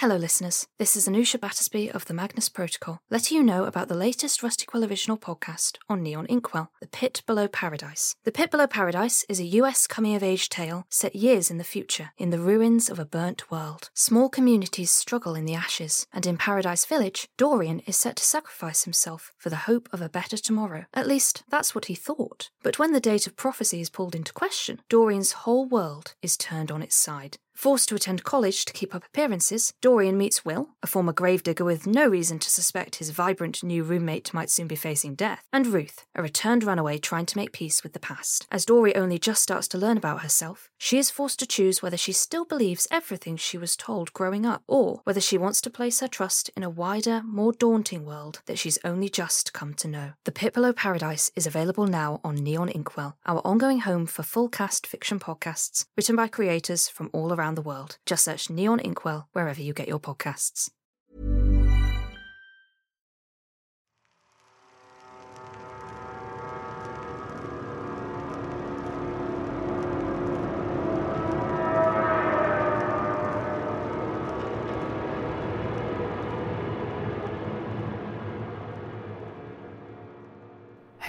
Hello, listeners. This is Anusha Battersby of the Magnus Protocol, letting you know about the latest Rusty Quill original podcast on Neon Inkwell, The Pit Below Paradise. The Pit Below Paradise is a US coming of age tale set years in the future, in the ruins of a burnt world. Small communities struggle in the ashes, and in Paradise Village, Dorian is set to sacrifice himself for the hope of a better tomorrow. At least, that's what he thought. But when the date of prophecy is pulled into question, Dorian's whole world is turned on its side. Forced to attend college to keep up appearances, Dorian meets Will, a former gravedigger with no reason to suspect his vibrant new roommate might soon be facing death, and Ruth, a returned runaway trying to make peace with the past. As Dory only just starts to learn about herself, she is forced to choose whether she still believes everything she was told growing up, or whether she wants to place her trust in a wider, more daunting world that she's only just come to know. The Pit Below Paradise is available now on Neon Inkwell, our ongoing home for full cast fiction podcasts written by creators from all around the world. Just search Neon Inkwell wherever you get your podcasts.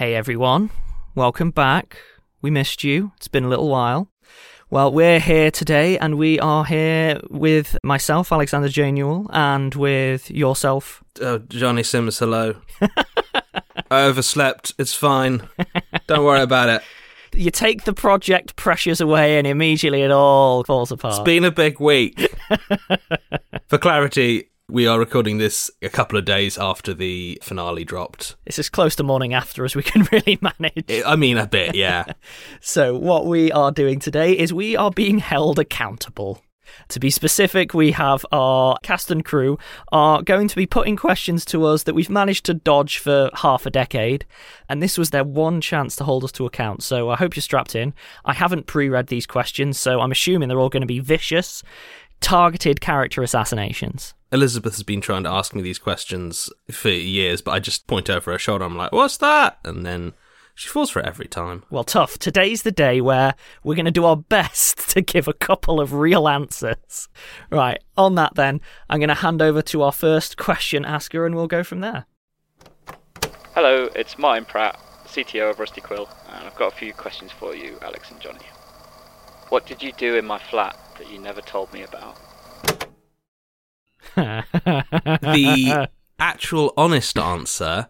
Hey everyone, welcome back. We missed you. It's been a little while. Well, we're here today, and we are here with myself, Alexander J. Newall, and with yourself. Oh, Jonny Sims, hello. I overslept. It's fine. Don't worry about it. You take the project pressures away, and immediately it all falls apart. It's been a big week. For clarity, we are recording this a couple of days after the finale dropped. It's as close to morning after as we can really manage. I mean, a bit, yeah. so, what we are doing today is we are being held accountable. To be specific, we have our cast and crew are going to be putting questions to us that we've managed to dodge for half a decade, and this was their one chance to hold us to account. So I hope you're strapped in. I haven't pre-read these questions, so I'm assuming they're all going to be vicious, targeted character assassinations. Elizabeth has been trying to ask me these questions for years, but I just point over her shoulder. I'm like, "What's that?" And then She falls for it every time. Well, tough. Today's the day where we're going to do our best to give a couple of real answers. Right, on that then, I'm going to hand over to our first question asker and we'll go from there. Hello, it's Martyn Pratt, CTO of Rusty Quill, and I've got a few questions for you, Alex and Jonny. What did you do in my flat that you never told me about? The actual honest answer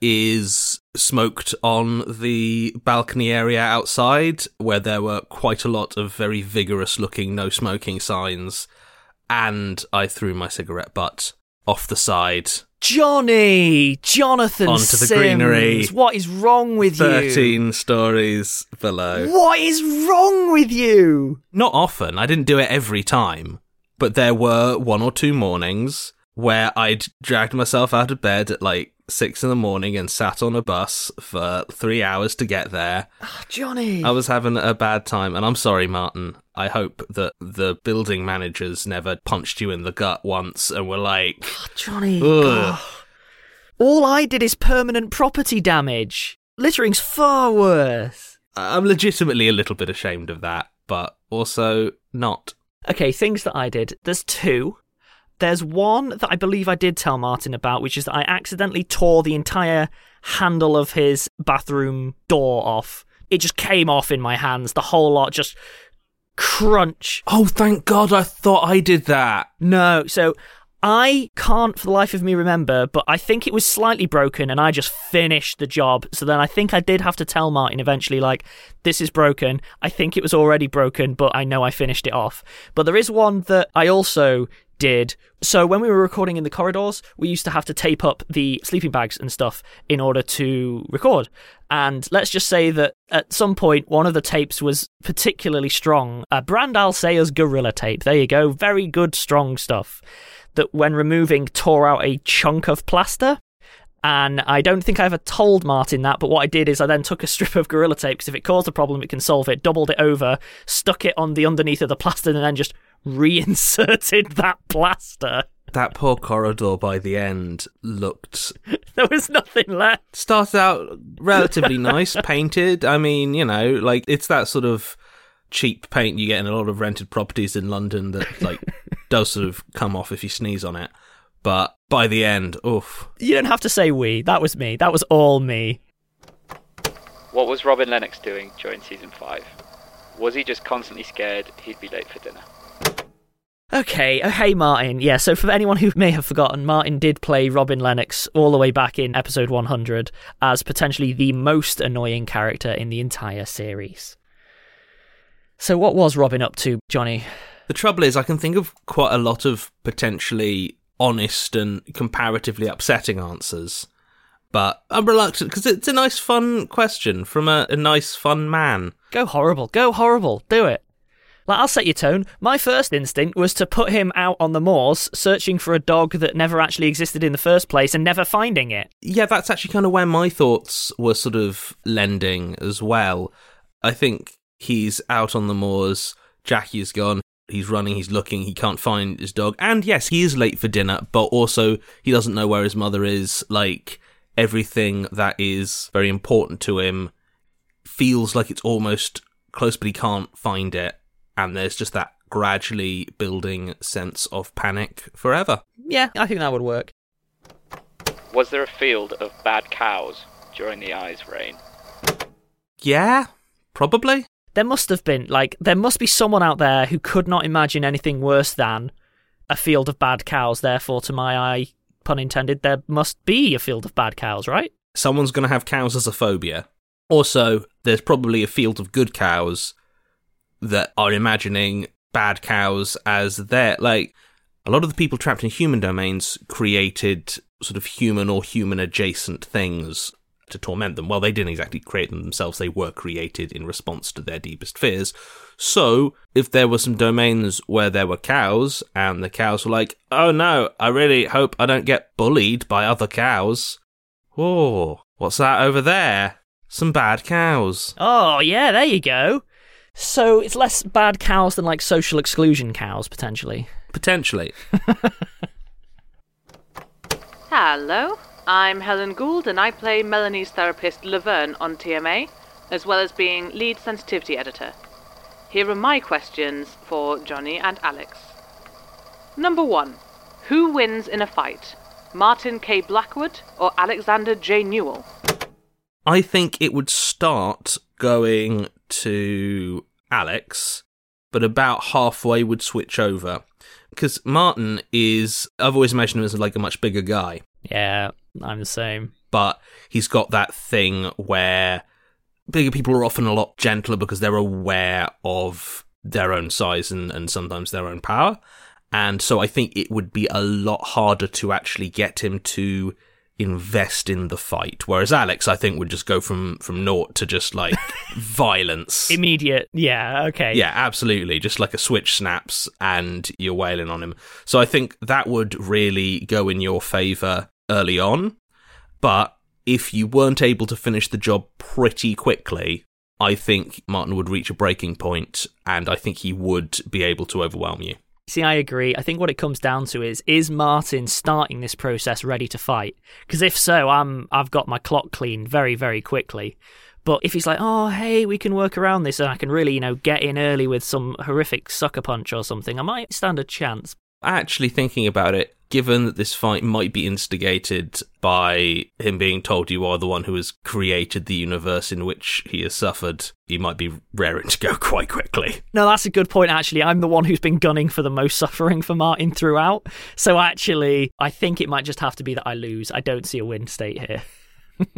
is smoked on the balcony area outside, where there were quite a lot of very vigorous looking no smoking signs, and I threw my cigarette butt off the side. Jonny! Jonathan Onto the Sims, greenery. What is wrong with you? 13 stories below. What is wrong with you? Not often, I didn't do it every time, but there were one or two mornings where I'd dragged myself out of bed at like six in the morning and sat on a bus for three hours to get there. Ah, Jonny! I was having a bad time, and I'm sorry, Martyn. I hope that the building managers never punched you in the gut once and were like, ah, Jonny! All I did is permanent property damage. Littering's far worse. I'm legitimately a little bit ashamed of that, but also not. Okay, things that I did. There's two. There's one that I believe I did tell Martyn about, which is that I accidentally tore the entire handle of his bathroom door off. It just came off in my hands, the whole lot just crunch. Oh, thank God, I thought I did that. No, so I can't for the life of me remember, but I think it was slightly broken and I just finished the job. So then I think I did have to tell Martyn eventually, like, this is broken. I think it was already broken, but I know I finished it off. But there is one that I also did. So when we were recording in the corridors, we used to have to tape up the sleeping bags and stuff in order to record. And let's just say that at some point, one of the tapes was particularly strong. A brand I'll say Gorilla Tape. There you go. Very good, strong stuff. That when removing, tore out a chunk of plaster. And I don't think I ever told Martyn that, but what I did is I then took a strip of Gorilla Tape, because if it caused a problem, it can solve it, doubled it over, stuck it on the underneath of the plaster, and then just reinserted that plaster. That poor corridor by the end looked There was nothing left. started out relatively nice, painted. I mean, you know, like it's that sort of cheap paint you get in a lot of rented properties in London that like does sort of come off if you sneeze on it. But by the end, oof. You don't have to say we. That was me. That was all me. What was Robin Lennox doing during season 5? Was he just constantly scared he'd be late for dinner? Okay, oh, hey Martyn. Yeah, so for anyone who may have forgotten, Martyn did play Robin Lennox all the way back in episode 100 as potentially the most annoying character in the entire series. So, what was Robin up to, Jonny? The trouble is, I can think of quite a lot of potentially honest and comparatively upsetting answers. But I'm reluctant because it's a nice, fun question from a, a nice, fun man. Go horrible, go horrible, do it. Like, I'll set your tone. My first instinct was to put him out on the moors, searching for a dog that never actually existed in the first place and never finding it. Yeah, that's actually kind of where my thoughts were sort of lending as well. I think he's out on the moors, Jackie is gone, he's running, he's looking, he can't find his dog. And yes, he is late for dinner, but also he doesn't know where his mother is. Like, everything that is very important to him feels like it's almost close, but he can't find it. And there's just that gradually building sense of panic forever. Yeah, I think that would work. Was there a field of bad cows during the Eyes rain? Yeah, probably. There must have been, like, there must be someone out there who could not imagine anything worse than a field of bad cows. Therefore, to my eye, pun intended, there must be a field of bad cows, right? someone's going to have cows as a phobia. Also, there's probably a field of good cows that are imagining bad cows as their like a lot of the people trapped in human domains created sort of human or human adjacent things to torment them. Well, they didn't exactly create them themselves, they were created in response to their deepest fears. So, if there were some domains where there were cows, and the cows were like, oh no, I really hope I don't get bullied by other cows. Oh, what's that over there? Some bad cows. Oh, yeah, there you go. So it's less bad cows than like social exclusion cows, potentially. Potentially. Hello. I'm Helen Gould, and I play Melanie's therapist Laverne on TMA, as well as being lead sensitivity editor. Here are my questions for Jonny and Alex. Number one Who wins in a fight? Martin K. Blackwood or Alexander J. Newall? I think it would start going to Alex, but about halfway would switch over. Because Martin is, I've always imagined him as like a much bigger guy, Yeah, I'm the same. but he's got that thing where bigger people are often a lot gentler because they're aware of their own size and, and sometimes their own power. And so I think it would be a lot harder to actually get him to invest in the fight. Whereas Alex, I think, would just go from, from naught to just like violence. Immediate. Yeah, okay. Yeah, absolutely. Just like a switch snaps and you're wailing on him. So I think that would really go in your favour early on. But if you weren't able to finish the job pretty quickly, I think Martin would reach a breaking point and I think he would be able to overwhelm you. See, I agree. I think what it comes down to is is Martin starting this process ready to fight? Because if so, I'm I've got my clock cleaned very very quickly. But if he's like, oh hey, we can work around this, and I can really you know get in early with some horrific sucker punch or something, I might stand a chance. Actually, thinking about it, given that this fight might be instigated by him being told you are the one who has created the universe in which he has suffered, you might be raring to go quite quickly. No, that's a good point. Actually, I'm the one who's been gunning for the most suffering for Martin throughout. So actually, I think it might just have to be that I lose. I don't see a win state here.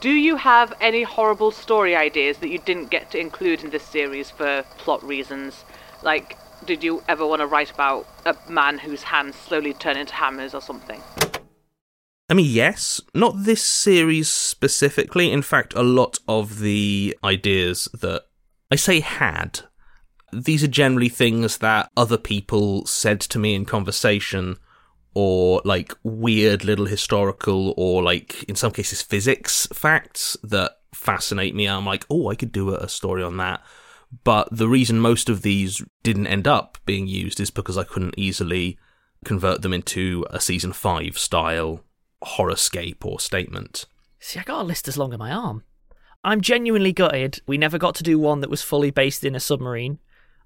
Do you have any horrible story ideas that you didn't get to include in this series for plot reasons? Like, did you ever want to write about a man whose hands slowly turn into hammers or something? I mean, yes, not this series specifically. In fact, a lot of the ideas that I say had, these are generally things that other people said to me in conversation or like weird little historical or like in some cases physics facts that fascinate me. I'm like, oh, I could do a story on that. But the reason most of these didn't end up being used is because I couldn't easily convert them into a season five style horrorscape or statement. See, I got a list as long as my arm. I'm genuinely gutted. We never got to do one that was fully based in a submarine.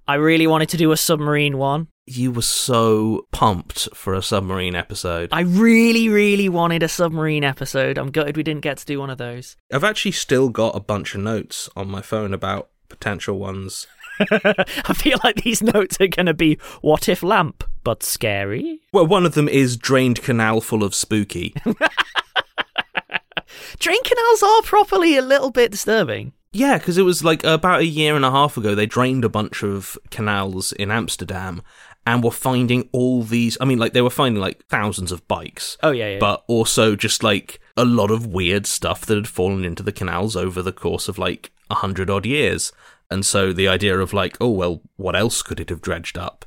I really wanted to do a submarine one. You were so pumped for a submarine episode. I really, really wanted a submarine episode. I'm gutted we didn't get to do one of those. I've actually still got a bunch of notes on my phone about potential ones. I feel like these notes are going to be what if lamp, but scary. Well, one of them is drained canal full of spooky. Drain canals are properly a little bit disturbing. Yeah, because it was like about a year and a half ago, they drained a bunch of canals in Amsterdam and were finding all these. I mean, like, they were finding like thousands of bikes. Oh, yeah, yeah. But also just like a lot of weird stuff that had fallen into the canals over the course of like a hundred odd years. And so the idea of like, oh, well, what else could it have dredged up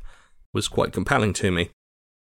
was quite compelling to me.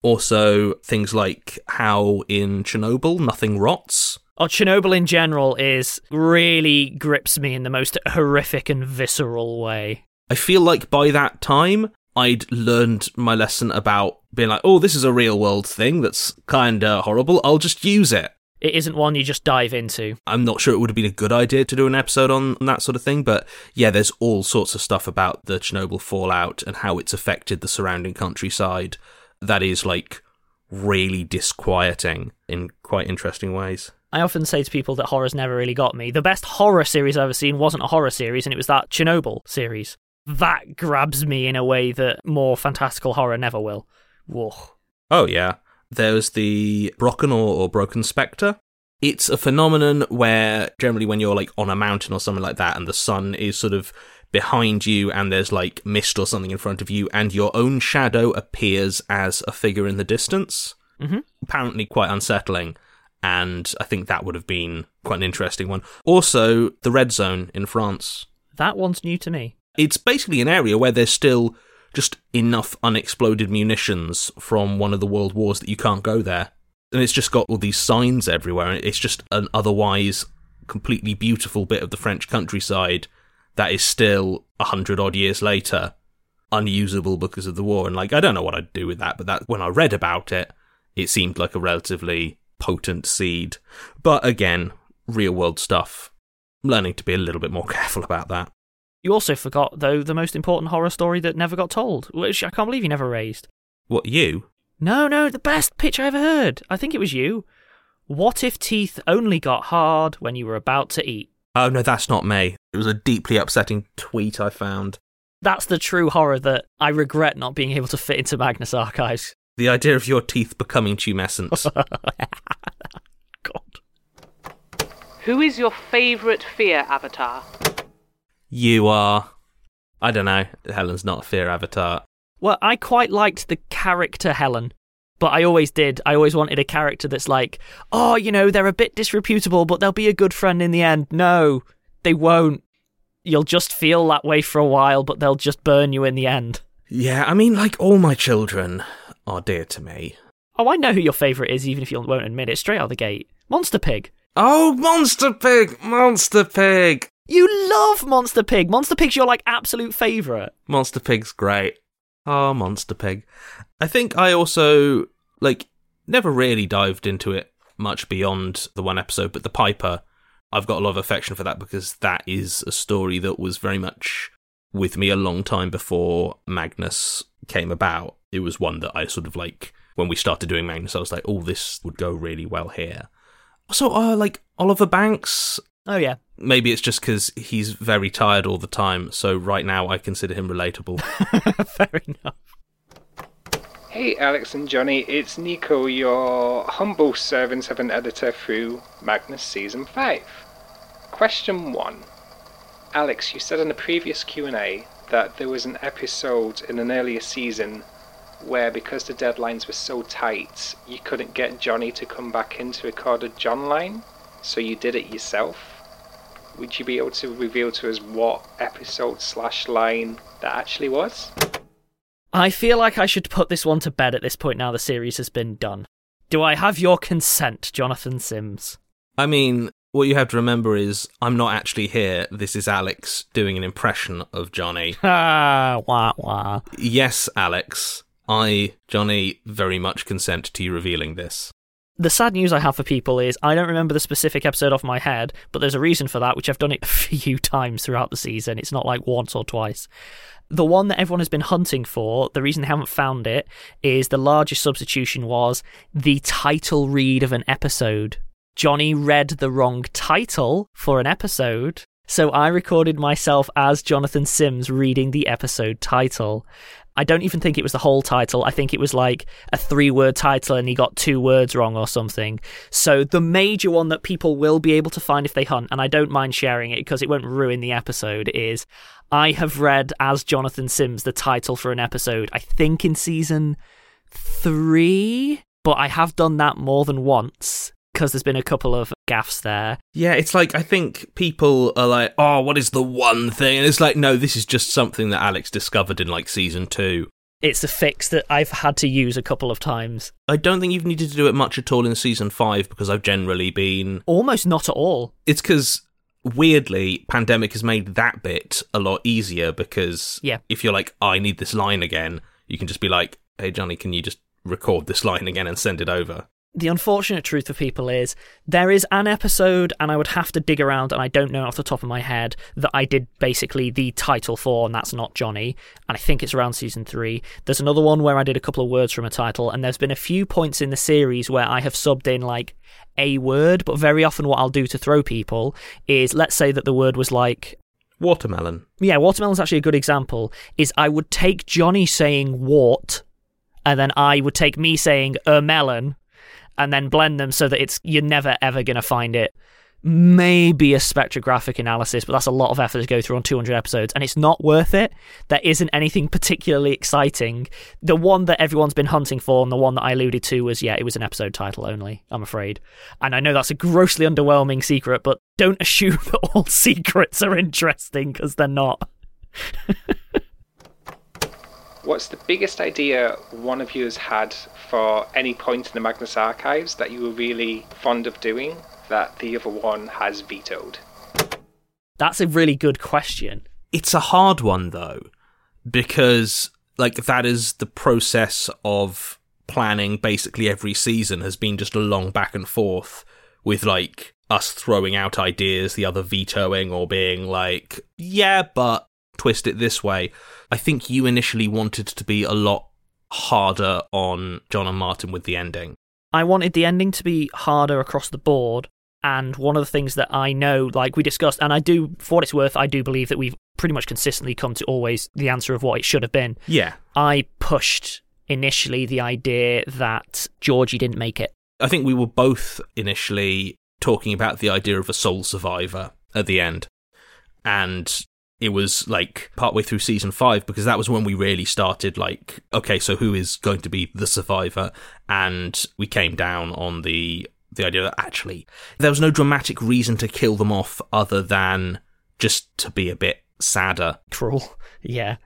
Also, things like how in Chernobyl nothing rots. Oh, Chernobyl in general is really grips me in the most horrific and visceral way. I feel like by that time, I'd learned my lesson about being like, oh, this is a real world thing that's kinda horrible. I'll just use it. It isn't one you just dive into. I'm not sure it would have been a good idea to do an episode on that sort of thing, but yeah, there's all sorts of stuff about the Chernobyl fallout and how it's affected the surrounding countryside that is like really disquieting in quite interesting ways. I often say to people that horror's never really got me. The best horror series I've ever seen wasn't a horror series, and it was that Chernobyl series. That grabs me in a way that more fantastical horror never will. Whoa. Oh, yeah. There's the Brocken or, or Broken Spectre. It's a phenomenon where generally when you're like on a mountain or something like that and the sun is sort of behind you and there's like mist or something in front of you and your own shadow appears as a figure in the distance. Mm-hmm. Apparently quite unsettling. And I think that would have been quite an interesting one. Also, the Red Zone in France. That one's new to me. It's basically an area where there's still just enough unexploded munitions from one of the world wars that you can't go there. And it's just got all these signs everywhere. It's just an otherwise completely beautiful bit of the French countryside that is still a hundred odd years later unusable because of the war. And like, I don't know what I'd do with that, but that when I read about it, it seemed like a relatively potent seed. But again, real world stuff. I'm learning to be a little bit more careful about that. You also forgot, though, the most important horror story that never got told, which I can't believe you never raised. What, you? No, no, the best pitch I ever heard. I think it was you. What if teeth only got hard when you were about to eat? Oh, no, that's not me. It was a deeply upsetting tweet I found. That's the true horror that I regret not being able to fit into Magnus Archives. The idea of your teeth becoming tumescent. God. Who is your favourite fear avatar? You are. I don't know. Helen's not a fear avatar. Well, I quite liked the character Helen, but I always did. I always wanted a character that's like, oh, you know, they're a bit disreputable, but they'll be a good friend in the end. No, they won't. You'll just feel that way for a while, but they'll just burn you in the end. Yeah, I mean, like all my children are dear to me. Oh, I know who your favourite is, even if you won't admit it. Straight out the gate, Monster Pig. Oh, Monster Pig! Monster Pig! You love Monster Pig. Monster Pig's your like absolute favourite. Monster Pig's great. Oh, Monster Pig. I think I also, like, never really dived into it much beyond the one episode, but The Piper, I've got a lot of affection for that because that is a story that was very much with me a long time before Magnus came about. It was one that I sort of like, when we started doing Magnus, I was like, oh, this would go really well here. Also, uh, like, Oliver Banks, Oh yeah. maybe it's just because he's very tired all the time, so right now I consider him relatable. Fair enough. Hey Alex and Jonny, it's Nico, your humble servant of an editor through Magnus Season 5. Question 1. Alex, you said in a previous Q&A that there was an episode in an earlier season where because the deadlines were so tight, you couldn't get Jonny to come back in to record a John line, so you did it yourself. Would you be able to reveal to us what episode slash line that actually was? I feel like I should put this one to bed at this point now the series has been done. Do I have your consent, Jonathan Sims? I mean, what you have to remember is I'm not actually here. This is Alex doing an impression of Jonny. Ah, wah wah. yes, Alex, I, Jonny, very much consent to you revealing this. The sad news I have for people is I don't remember the specific episode off my head, but there's a reason for that, which I've done it a few times throughout the season. It's not like once or twice. The one that everyone has been hunting for, the reason they haven't found it, is the largest substitution was the title read of an episode. Jonny read the wrong title for an episode, so I recorded myself as Jonathan Sims reading the episode title. I don't even think it was the whole title. I think it was like a three word title and he got two words wrong or something. So the major one that people will be able to find if they hunt, and I don't mind sharing it because it won't ruin the episode, is I have read as Jonathan Sims the title for an episode, I think in season three, but I have done that more than once because there's been a couple of gaffs there. Yeah, it's like I think people are like, "Oh, what is the one thing?" And it's like, "No, this is just something that Alex discovered in like season 2." It's a fix that I've had to use a couple of times. I don't think you've needed to do it much at all in season 5 because I've generally been Almost not at all. It's cuz weirdly pandemic has made that bit a lot easier because Yeah. if you're like, "I need this line again," you can just be like, "Hey Jonny, can you just record this line again and send it over?" The unfortunate truth for people is there is an episode, and I would have to dig around, and I don't know off the top of my head, that I did basically the title for, and that's not Jonny. And I think it's around season three. There's another one where I did a couple of words from a title, and there's been a few points in the series where I have subbed in like a word, but very often what I'll do to throw people is let's say that the word was like Watermelon. yeah, watermelon's actually a good example. Is I would take Jonny saying wart, and then I would take me saying a melon, and then blend them so that it's you're never ever gonna find it. Maybe a spectrographic analysis, but that's a lot of effort to go through on 200 episodes, and it's not worth it. There isn't anything particularly exciting. The one that everyone's been hunting for, and the one that I alluded to was, yeah, it was an episode title only, I'm afraid. And I know that's a grossly underwhelming secret, but don't assume that all secrets are interesting, because they're not. What's the biggest idea one of you has had for any point in the Magnus archives that you were really fond of doing that the other one has vetoed? That's a really good question. It's a hard one though, because like that is the process of planning basically every season has been just a long back and forth with like us throwing out ideas, the other vetoing or being like, yeah, but twist it this way. I think you initially wanted to be a lot harder on John and Martin with the ending. I wanted the ending to be harder across the board. And one of the things that I know, like we discussed, and I do, for what it's worth, I do believe that we've pretty much consistently come to always the answer of what it should have been. Yeah. I pushed initially the idea that Georgie didn't make it. I think we were both initially talking about the idea of a sole survivor at the end. And it was like partway through season five because that was when we really started like okay so who is going to be the survivor? And we came down on the the idea that actually there was no dramatic reason to kill them off other than just to be a bit sadder. Cruel. Yeah.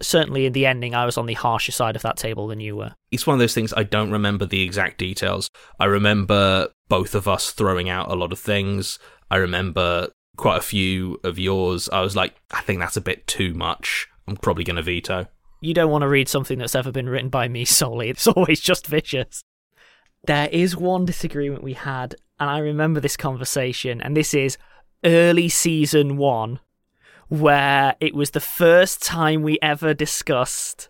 Certainly in the ending i was on the harsher side of that table than you were. It's one of those things i don't remember the exact details. I remember both of us throwing out a lot of things. I remember quite a few of yours, I was like, I think that's a bit too much. I'm probably going to veto. You don't want to read something that's ever been written by me solely. It's always just vicious. There is one disagreement we had, and I remember this conversation, and this is early season one, where it was the first time we ever discussed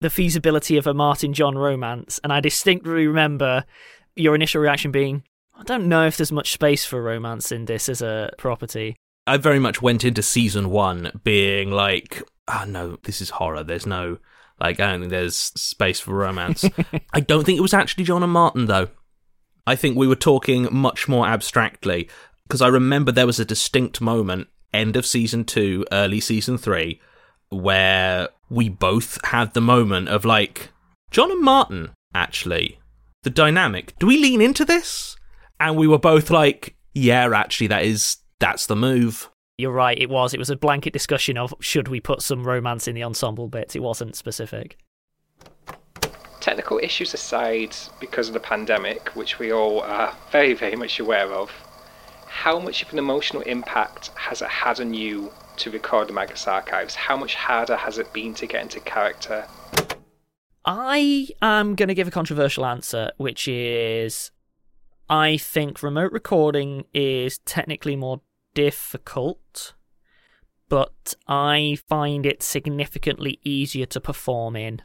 the feasibility of a Martin John romance, and I distinctly remember your initial reaction being, I don't know if there's much space for romance in this as a property. I very much went into season one being like, oh no, this is horror. There's no, like, I don't think there's space for romance. I don't think it was actually John and Martin, though. I think we were talking much more abstractly because I remember there was a distinct moment, end of season two, early season three, where we both had the moment of like, John and Martin, actually. The dynamic. Do we lean into this? And we were both like, yeah, actually, that is that's the move. You're right. It was. It was a blanket discussion of should we put some romance in the ensemble bits. It wasn't specific. Technical issues aside, because of the pandemic, which we all are very, very much aware of, how much of an emotional impact has it had on you to record the Magnus Archives? How much harder has it been to get into character? I am going to give a controversial answer, which is I think remote recording is technically more difficult, but I find it significantly easier to perform in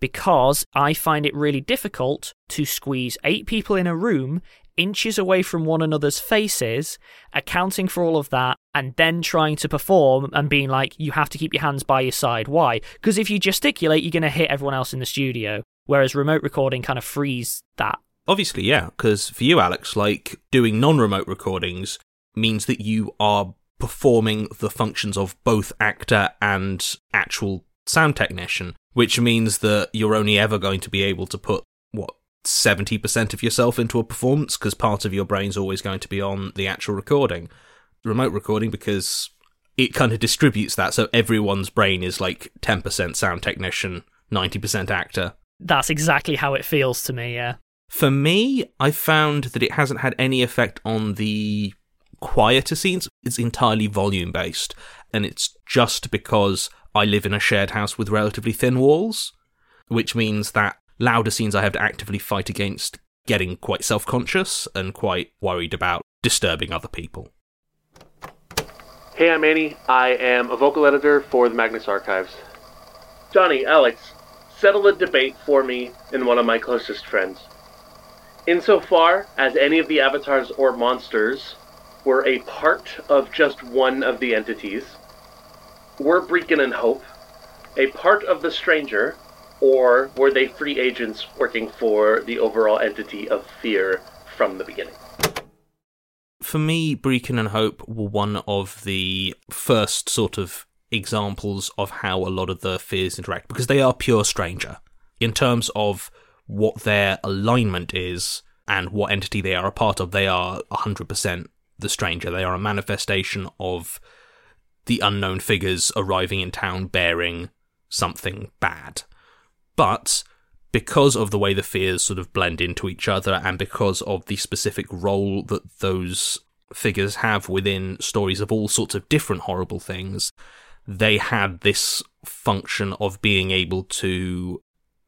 because I find it really difficult to squeeze eight people in a room inches away from one another's faces, accounting for all of that, and then trying to perform and being like, you have to keep your hands by your side. Why? Because if you gesticulate, you're going to hit everyone else in the studio. Whereas remote recording kind of frees that Obviously, yeah, because for you, Alex, like doing non remote recordings means that you are performing the functions of both actor and actual sound technician, which means that you're only ever going to be able to put, what, 70% of yourself into a performance because part of your brain's always going to be on the actual recording. Remote recording, because it kind of distributes that, so everyone's brain is like 10% sound technician, 90% actor. That's exactly how it feels to me, yeah. For me, I found that it hasn't had any effect on the quieter scenes. It's entirely volume based, and it's just because I live in a shared house with relatively thin walls, which means that louder scenes I have to actively fight against getting quite self conscious and quite worried about disturbing other people. Hey, I'm Annie. I am a vocal editor for the Magnus Archives. Jonny, Alex, settle the debate for me and one of my closest friends. Insofar as any of the avatars or monsters were a part of just one of the entities, were Breekon and Hope a part of the stranger, or were they free agents working for the overall entity of fear from the beginning? For me, Breekon and Hope were one of the first sort of examples of how a lot of the fears interact because they are pure stranger. In terms of what their alignment is and what entity they are a part of, they are 100% the stranger. They are a manifestation of the unknown figures arriving in town bearing something bad. But because of the way the fears sort of blend into each other and because of the specific role that those figures have within stories of all sorts of different horrible things, they had this function of being able to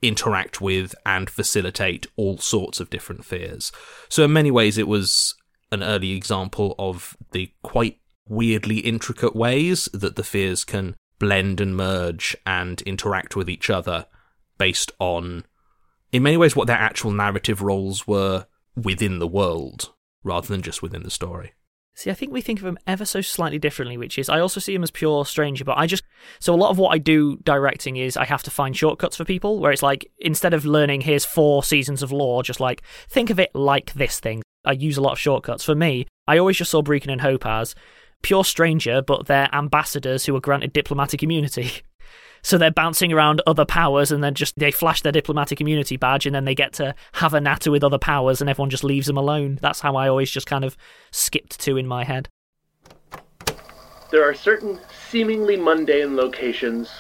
interact with and facilitate all sorts of different fears. So, in many ways, it was an early example of the quite weirdly intricate ways that the fears can blend and merge and interact with each other based on, in many ways, what their actual narrative roles were within the world rather than just within the story. See, I think we think of him ever so slightly differently, which is I also see him as pure stranger, but I just so a lot of what I do directing is I have to find shortcuts for people where it's like instead of learning here's four seasons of lore, just like think of it like this thing. I use a lot of shortcuts. For me, I always just saw Breekon and Hope as pure stranger, but they're ambassadors who are granted diplomatic immunity. So they're bouncing around other powers and then just they flash their diplomatic immunity badge and then they get to have a natter with other powers and everyone just leaves them alone. That's how I always just kind of skipped to in my head. There are certain seemingly mundane locations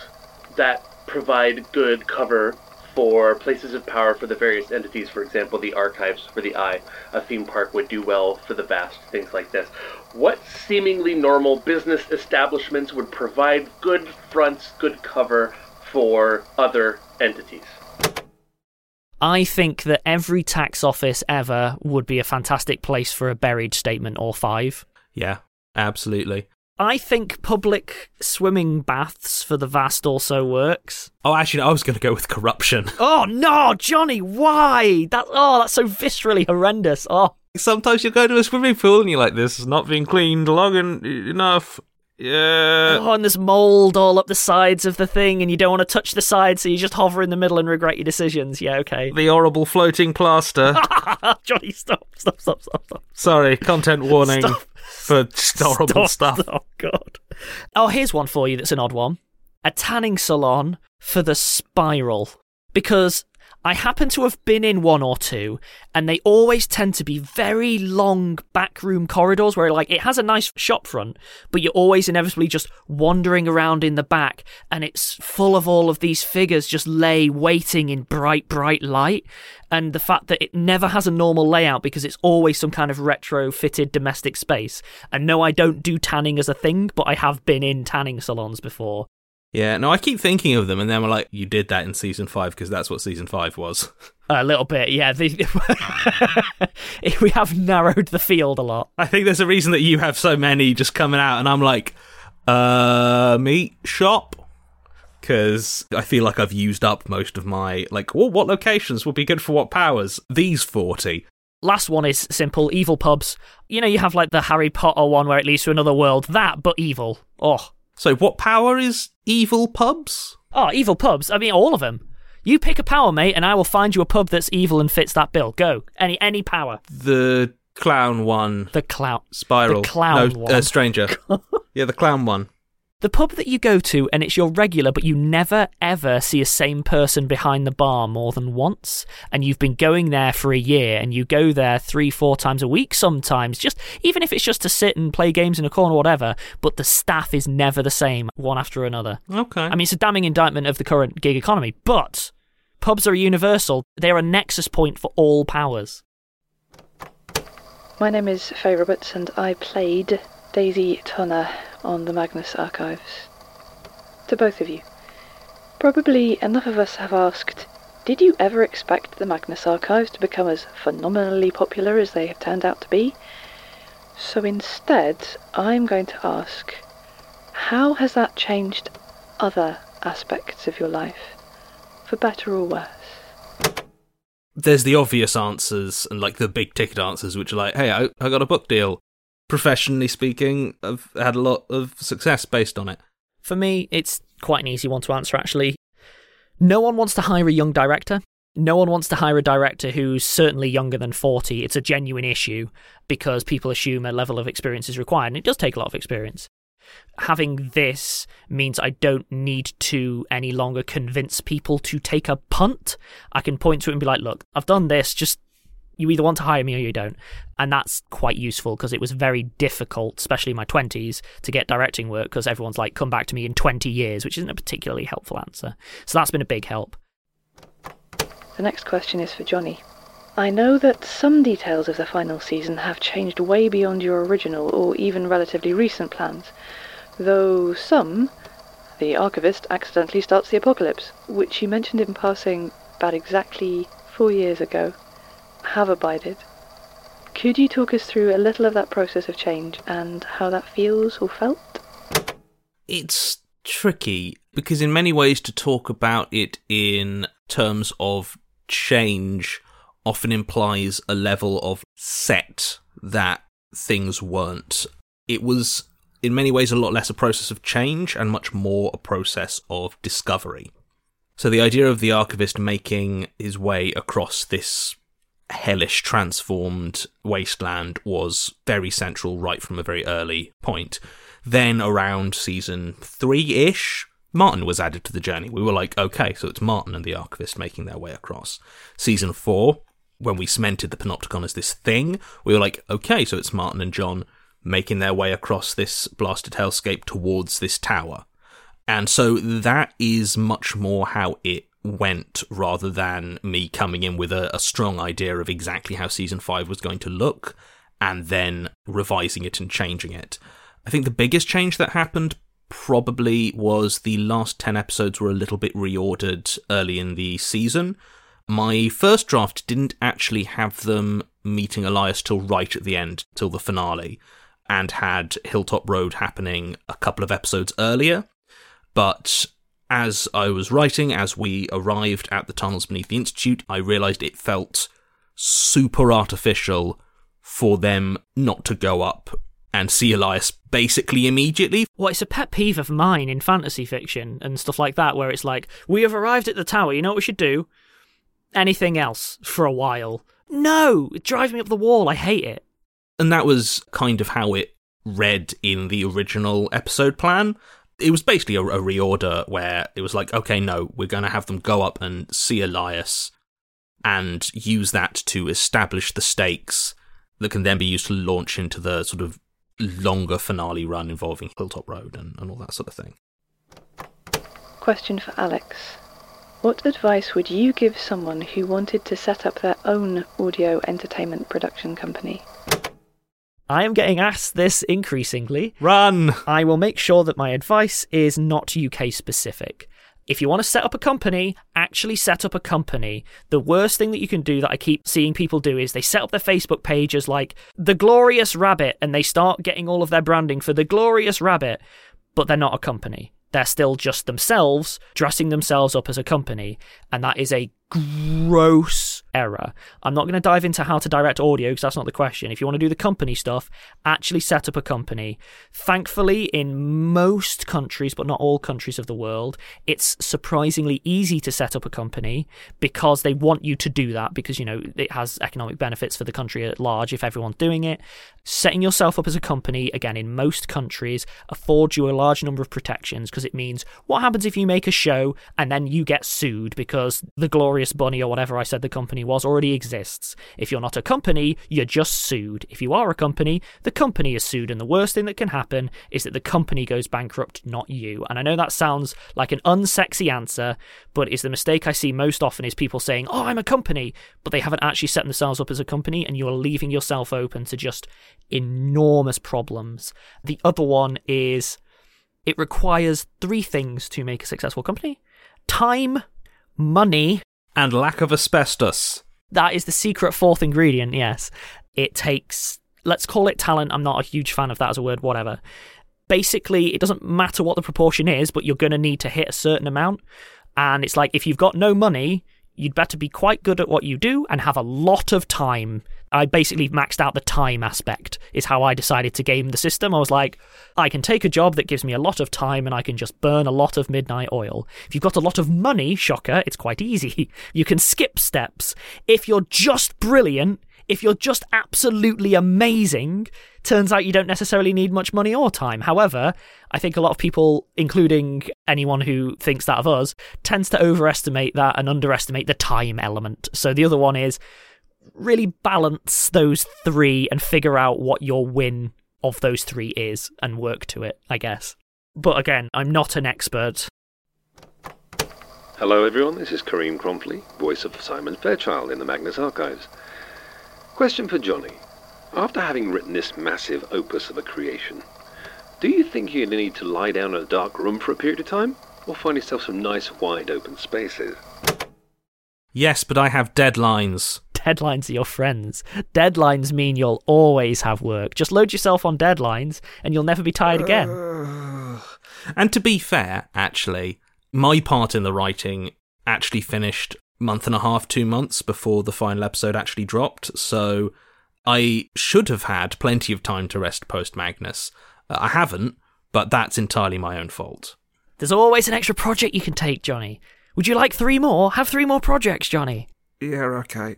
that provide good cover for places of power for the various entities. For example, the archives for the eye. A theme park would do well for the vast, things like this. What seemingly normal business establishments would provide good fronts, good cover for other entities? I think that every tax office ever would be a fantastic place for a buried statement or five. Yeah, absolutely. I think public swimming baths for the vast also works. Oh, actually, I was going to go with corruption. Oh no, Jonny, why? That oh, that's so viscerally horrendous. Oh, Sometimes you go to a swimming pool and you're like, this is not being cleaned long en- enough. Yeah. oh, and there's mold all up the sides of the thing, and you don't want to touch the sides, so you just hover in the middle and regret your decisions. Yeah, okay. The horrible floating plaster. Jonny, stop, stop, stop, stop, stop. Sorry, content warning Stop. for just horrible Stop. stuff. Oh god. Oh, here's one for you that's an odd one. A tanning salon for the spiral. Because I happen to have been in one or two, and they always tend to be very long backroom corridors where, like, it has a nice shop front, but you're always inevitably just wandering around in the back, and it's full of all of these figures just lay waiting in bright, bright light. And the fact that it never has a normal layout because it's always some kind of retrofitted domestic space. And no, I don't do tanning as a thing, but I have been in tanning salons before. Yeah, no, I keep thinking of them, and then we're like, you did that in season five because that's what season five was. A little bit, yeah. The, we have narrowed the field a lot. I think there's a reason that you have so many just coming out, and I'm like, uh, meat shop? Because I feel like I've used up most of my, like, well, what locations would be good for what powers? These 40. Last one is simple evil pubs. You know, you have like the Harry Potter one where it leads to another world. That, but evil. Oh. So, what power is evil pubs? Oh, evil pubs. I mean, all of them. You pick a power, mate, and I will find you a pub that's evil and fits that bill. Go. Any any power. The clown one. The clown. Spiral. The clown no, one. Uh, stranger. yeah, the clown one. The pub that you go to and it's your regular, but you never ever see a same person behind the bar more than once, and you've been going there for a year, and you go there three, four times a week sometimes, just even if it's just to sit and play games in a corner or whatever, but the staff is never the same, one after another. Okay. I mean, it's a damning indictment of the current gig economy, but pubs are universal. They're a nexus point for all powers. My name is Fay Roberts and I played Daisy Tonner on the Magnus Archives. To both of you. Probably enough of us have asked, did you ever expect the Magnus Archives to become as phenomenally popular as they have turned out to be? So instead, I'm going to ask, how has that changed other aspects of your life? For better or worse? There's the obvious answers and like the big ticket answers, which are like, hey, I, I got a book deal. Professionally speaking, I've had a lot of success based on it. For me, it's quite an easy one to answer, actually. No one wants to hire a young director. No one wants to hire a director who's certainly younger than 40. It's a genuine issue because people assume a level of experience is required, and it does take a lot of experience. Having this means I don't need to any longer convince people to take a punt. I can point to it and be like, look, I've done this, just you either want to hire me or you don't. And that's quite useful because it was very difficult, especially in my 20s, to get directing work because everyone's like, come back to me in 20 years, which isn't a particularly helpful answer. So that's been a big help. The next question is for Jonny. I know that some details of the final season have changed way beyond your original or even relatively recent plans, though some, the archivist accidentally starts the apocalypse, which you mentioned in passing about exactly four years ago have abided. Could you talk us through a little of that process of change and how that feels or felt? It's tricky because, in many ways, to talk about it in terms of change often implies a level of set that things weren't. It was, in many ways, a lot less a process of change and much more a process of discovery. So, the idea of the archivist making his way across this hellish transformed wasteland was very central right from a very early point. Then around season three ish, Martin was added to the journey. We were like, okay, so it's Martin and the archivist making their way across. Season four, when we cemented the panopticon as this thing, we were like, okay, so it's Martin and John making their way across this blasted hellscape towards this tower. And so that is much more how it went rather than me coming in with a, a strong idea of exactly how season five was going to look and then revising it and changing it. I think the biggest change that happened probably was the last 10 episodes were a little bit reordered early in the season. My first draft didn't actually have them meeting Elias till right at the end, till the finale, and had Hilltop Road happening a couple of episodes earlier. But as I was writing, as we arrived at the tunnels beneath the Institute, I realised it felt super artificial for them not to go up and see Elias basically immediately. Well, it's a pet peeve of mine in fantasy fiction and stuff like that, where it's like, we have arrived at the tower, you know what we should do? Anything else for a while. No! It drives me up the wall, I hate it. And that was kind of how it read in the original episode plan it was basically a, a, reorder where it was like, okay, no, we're going to have them go up and see Elias and use that to establish the stakes that can then be used to launch into the sort of longer finale run involving Hilltop Road and, and all that sort of thing. Question for Alex. What advice would you give someone who wanted to set up their own audio entertainment production company? I am getting asked this increasingly. Run! I will make sure that my advice is not UK specific. If you want to set up a company, actually set up a company. The worst thing that you can do that I keep seeing people do is they set up their Facebook page as like the Glorious Rabbit and they start getting all of their branding for the Glorious Rabbit, but they're not a company. They're still just themselves, dressing themselves up as a company. And that is a gross error. I'm not going to dive into how to direct audio because that's not the question. If you want to do the company stuff, actually set up a company. Thankfully, in most countries, but not all countries of the world, it's surprisingly easy to set up a company because they want you to do that because, you know, it has economic benefits for the country at large if everyone's doing it. Setting yourself up as a company, again, in most countries, affords you a large number of protections because it means what happens if you make a show and then you get sued because the Glorious Bunny or whatever I said the company was already exists. If you're not a company, you're just sued. If you are a company, the company is sued, and the worst thing that can happen is that the company goes bankrupt, not you. And I know that sounds like an unsexy answer, but it's the mistake I see most often is people saying, "Oh, I'm a company," but they haven't actually set themselves up as a company, and you're leaving yourself open to just enormous problems. The other one is it requires three things to make a successful company time, money, and lack of asbestos. That is the secret fourth ingredient, yes. It takes, let's call it talent. I'm not a huge fan of that as a word, whatever. Basically, it doesn't matter what the proportion is, but you're going to need to hit a certain amount. And it's like if you've got no money, you'd better be quite good at what you do and have a lot of time. I basically maxed out the time aspect, is how I decided to game the system. I was like, I can take a job that gives me a lot of time and I can just burn a lot of midnight oil. If you've got a lot of money, shocker, it's quite easy. You can skip steps. If you're just brilliant, if you're just absolutely amazing, turns out you don't necessarily need much money or time. However, I think a lot of people, including anyone who thinks that of us, tends to overestimate that and underestimate the time element. So the other one is really balance those three and figure out what your win of those three is and work to it, I guess. But again, I'm not an expert. Hello, everyone. This is Karim Kronfli, voice of Simon Fairchild in the Magnus Archives. Question for Jonny. After having written this massive opus of a creation, do you think you need to lie down in a dark room for a period of time, or find yourself some nice wide open spaces? Yes, but I have deadlines. Deadlines are your friends. Deadlines mean you'll always have work. Just load yourself on deadlines and you'll never be tired again. And to be fair, actually, my part in the writing actually finished month and a half, two months before the final episode actually dropped. So I should have had plenty of time to rest post Magnus. Uh, I haven't, but that's entirely my own fault. There's always an extra project you can take, Jonny. Would you like three more? Have three more projects, Jonny. Yeah, okay.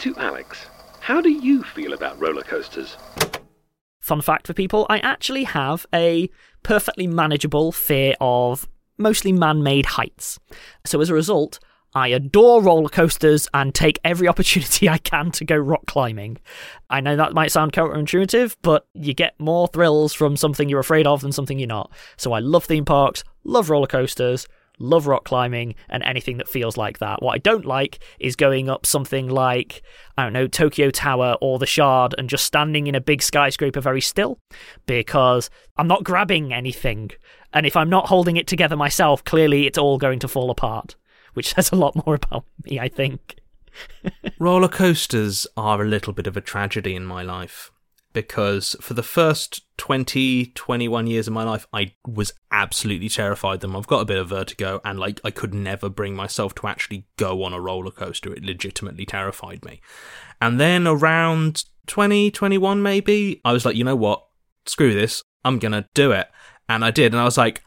To Alex, how do you feel about roller coasters? Fun fact for people I actually have a perfectly manageable fear of mostly man made heights. So as a result, I adore roller coasters and take every opportunity I can to go rock climbing. I know that might sound counterintuitive, but you get more thrills from something you're afraid of than something you're not. So I love theme parks, love roller coasters, love rock climbing, and anything that feels like that. What I don't like is going up something like, I don't know, Tokyo Tower or the Shard and just standing in a big skyscraper very still because I'm not grabbing anything. And if I'm not holding it together myself, clearly it's all going to fall apart which says a lot more about me, I think. Roller coasters are a little bit of a tragedy in my life because for the first 20, 21 years of my life, I was absolutely terrified of them. I've got a bit of vertigo and like I could never bring myself to actually go on a roller coaster. It legitimately terrified me. And then around 20, 21 maybe, I was like, you know what? Screw this. I'm going to do it. And I did. And I was like,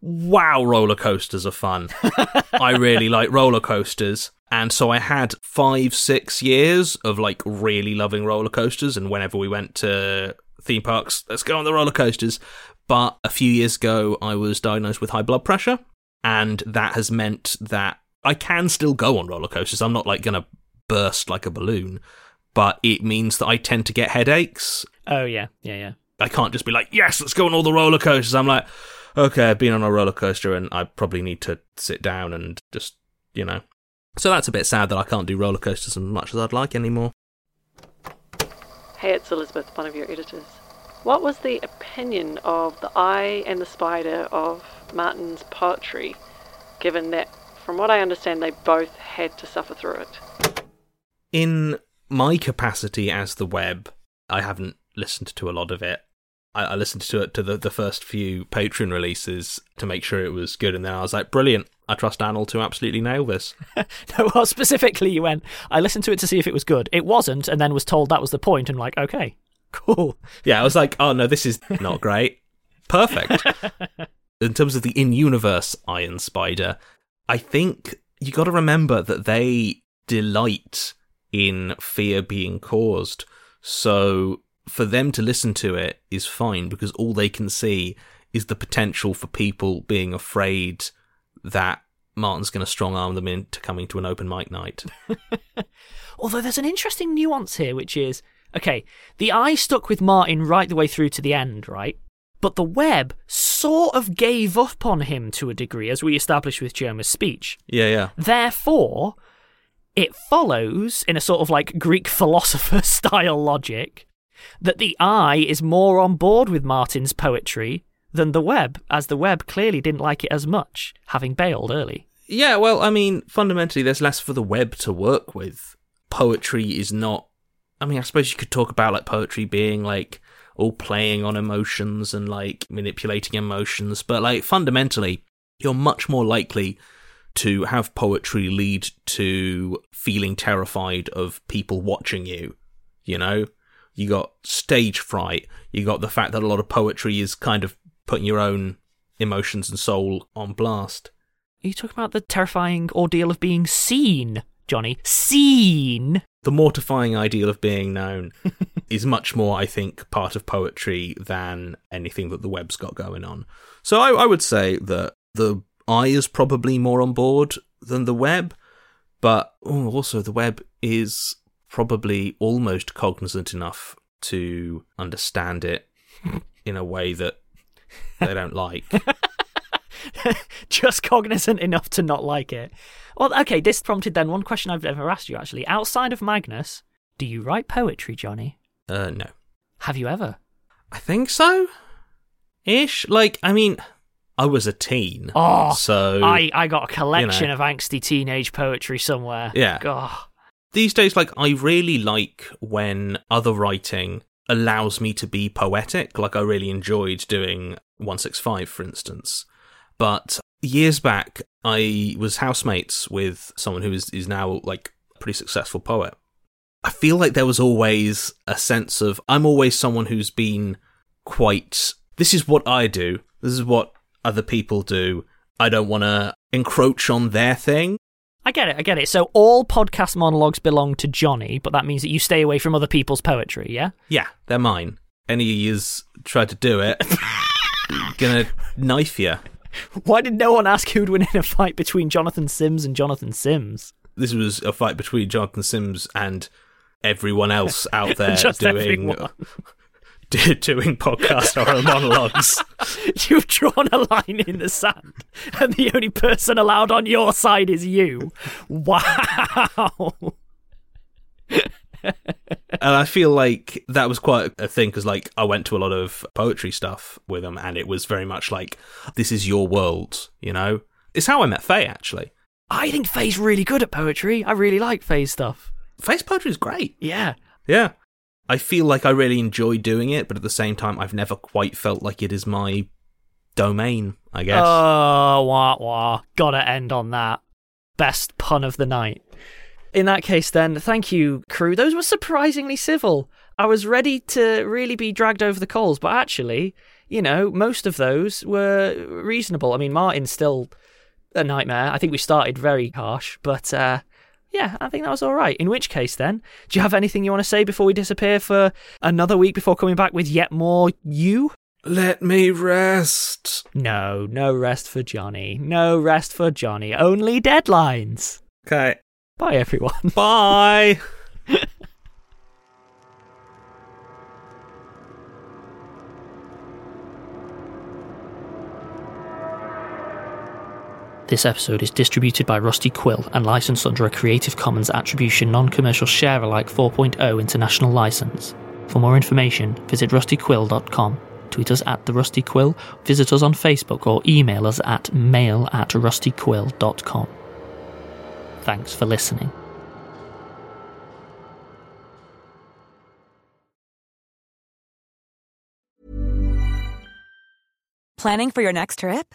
wow, roller coasters are fun. I really like roller coasters. And so I had five, six years of like really loving roller coasters. And whenever we went to theme parks, let's go on the roller coasters. But a few years ago, I was diagnosed with high blood pressure. And that has meant that I can still go on roller coasters. I'm not like going to burst like a balloon, but it means that I tend to get headaches. Oh, yeah. Yeah, yeah. I can't just be like, yes, let's go on all the roller coasters. I'm like, okay, I've been on a roller coaster and I probably need to sit down and just, you know. So that's a bit sad that I can't do roller coasters as much as I'd like anymore. Hey, it's Elizabeth, one of your editors. What was the opinion of the eye and the spider of Martin's poetry, given that, from what I understand, they both had to suffer through it? In my capacity as the web, I haven't listened to a lot of it. I, I listened to it to the, the first few Patreon releases to make sure it was good, and then I was like, brilliant. I trust Anil to absolutely nail this. no, well, specifically, you went, I listened to it to see if it was good. It wasn't, and then was told that was the point, and like, okay, cool. Yeah, I was like, oh no, this is not great. Perfect. in terms of the in universe eye and spider, I think you got to remember that they delight in fear being caused. So for them to listen to it is fine because all they can see is the potential for people being afraid that Martin's going to strong arm them into coming to an open mic night. Although there's an interesting nuance here, which is okay, the eye stuck with Martin right the way through to the end, right? But the web sort of gave up on him to a degree, as we established with Jerma's speech. Yeah, yeah. Therefore, it follows, in a sort of like Greek philosopher style logic, that the eye is more on board with Martin's poetry than the web, as the web clearly didn't like it as much, having bailed early. Yeah, well, I mean, fundamentally, there's less for the web to work with. Poetry is not. I mean, I suppose you could talk about like poetry being like all playing on emotions and like manipulating emotions, but like fundamentally, you're much more likely to have poetry lead to feeling terrified of people watching you, you know? you got stage fright, you got the fact that a lot of poetry is kind of putting your own emotions and soul on blast. Are you talking about the terrifying ordeal of being seen, Jonny? Seen! The mortifying ideal of being known is much more, I think, part of poetry than anything that the web's got going on. So I, I would say that the eye is probably more on board than the web, but oh, also the web is probably almost cognizant enough to understand it in a way that they don't like. Just cognizant enough to not like it. Well, okay, this prompted then one question I've never asked you actually. Outside of Magnus, do you write poetry, Jonny? Uh, no. Have you ever? I think so. Ish. Like, I mean, I was a teen. Oh, so I, I got a collection know. of angsty teenage poetry somewhere. Yeah. God. these days like I really like when other writing allows me to be poetic. Like I really enjoyed doing 165 for instance. But years back I was housemates with someone who is is now like a pretty successful poet. I feel like there was always a sense of I'm always someone who's been quite this is what I do. This is what other people do. I don't want to encroach on their thing. I get it, I get it. So all podcast monologues belong to Jonny, but that means that you stay away from other people's poetry, yeah? Yeah, they're mine. Any of yous try to do it, gonna knife you. Why did no one ask who'd win in a fight between Jonathan Sims and Jonathan Sims? This was a fight between Jonathan Sims and everyone else out there Just doing everyone. Do- doing podcast horror monologues. You've drawn a line in the sand, and the only person allowed on your side is you. Wow. and I feel like that was quite a thing because, like, I went to a lot of poetry stuff with them, and it was very much like, "This is your world," you know. It's how I met Fay, actually. I think Fay's really good at poetry. I really like Fay's stuff. Fay's poetry is great. Yeah. Yeah. I feel like I really enjoy doing it, but at the same time, I've never quite felt like it is my domain, I guess. Oh, wah wah. Gotta end on that. Best pun of the night. In that case, then, thank you, crew. Those were surprisingly civil. I was ready to really be dragged over the coals, but actually, you know, most of those were reasonable. I mean, Martin's still a nightmare. I think we started very harsh, but uh, yeah, I think that was all right. In which case, then, do you have anything you want to say before we disappear for another week before coming back with yet more you? Let me rest. No, no rest for Jonny. No rest for Jonny. Only deadlines. Okay. Bye, everyone. Bye. This episode is distributed by Rusty Quill and licensed under a Creative Commons Attribution Non Commercial Share Alike 4.0 international license. For more information, visit rustyquill.com, tweet us at The Rusty Quill, visit us on Facebook, or email us at mail at rustyquill.com. Thanks for listening. Planning for your next trip?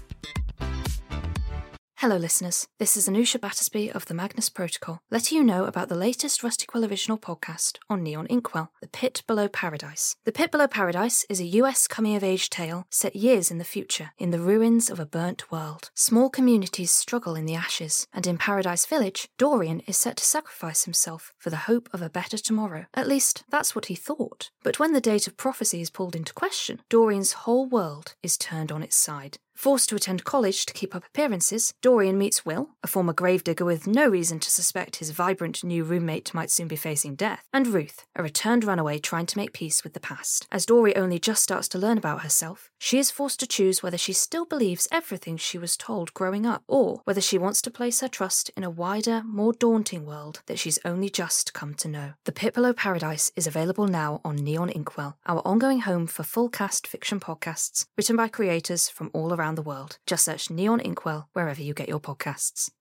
Hello, listeners. This is Anusha Battersby of the Magnus Protocol, letting you know about the latest Rusty Quill original podcast on Neon Inkwell, The Pit Below Paradise. The Pit Below Paradise is a US coming of age tale set years in the future, in the ruins of a burnt world. Small communities struggle in the ashes, and in Paradise Village, Dorian is set to sacrifice himself for the hope of a better tomorrow. At least, that's what he thought. But when the date of prophecy is pulled into question, Dorian's whole world is turned on its side. Forced to attend college to keep up appearances, Dorian meets Will, a former gravedigger with no reason to suspect his vibrant new roommate might soon be facing death, and Ruth, a returned runaway trying to make peace with the past. As Dory only just starts to learn about herself, she is forced to choose whether she still believes everything she was told growing up, or whether she wants to place her trust in a wider, more daunting world that she's only just come to know. The Pit Below Paradise is available now on Neon Inkwell, our ongoing home for full cast fiction podcasts written by creators from all around the world. Just search Neon Inkwell wherever you get your podcasts.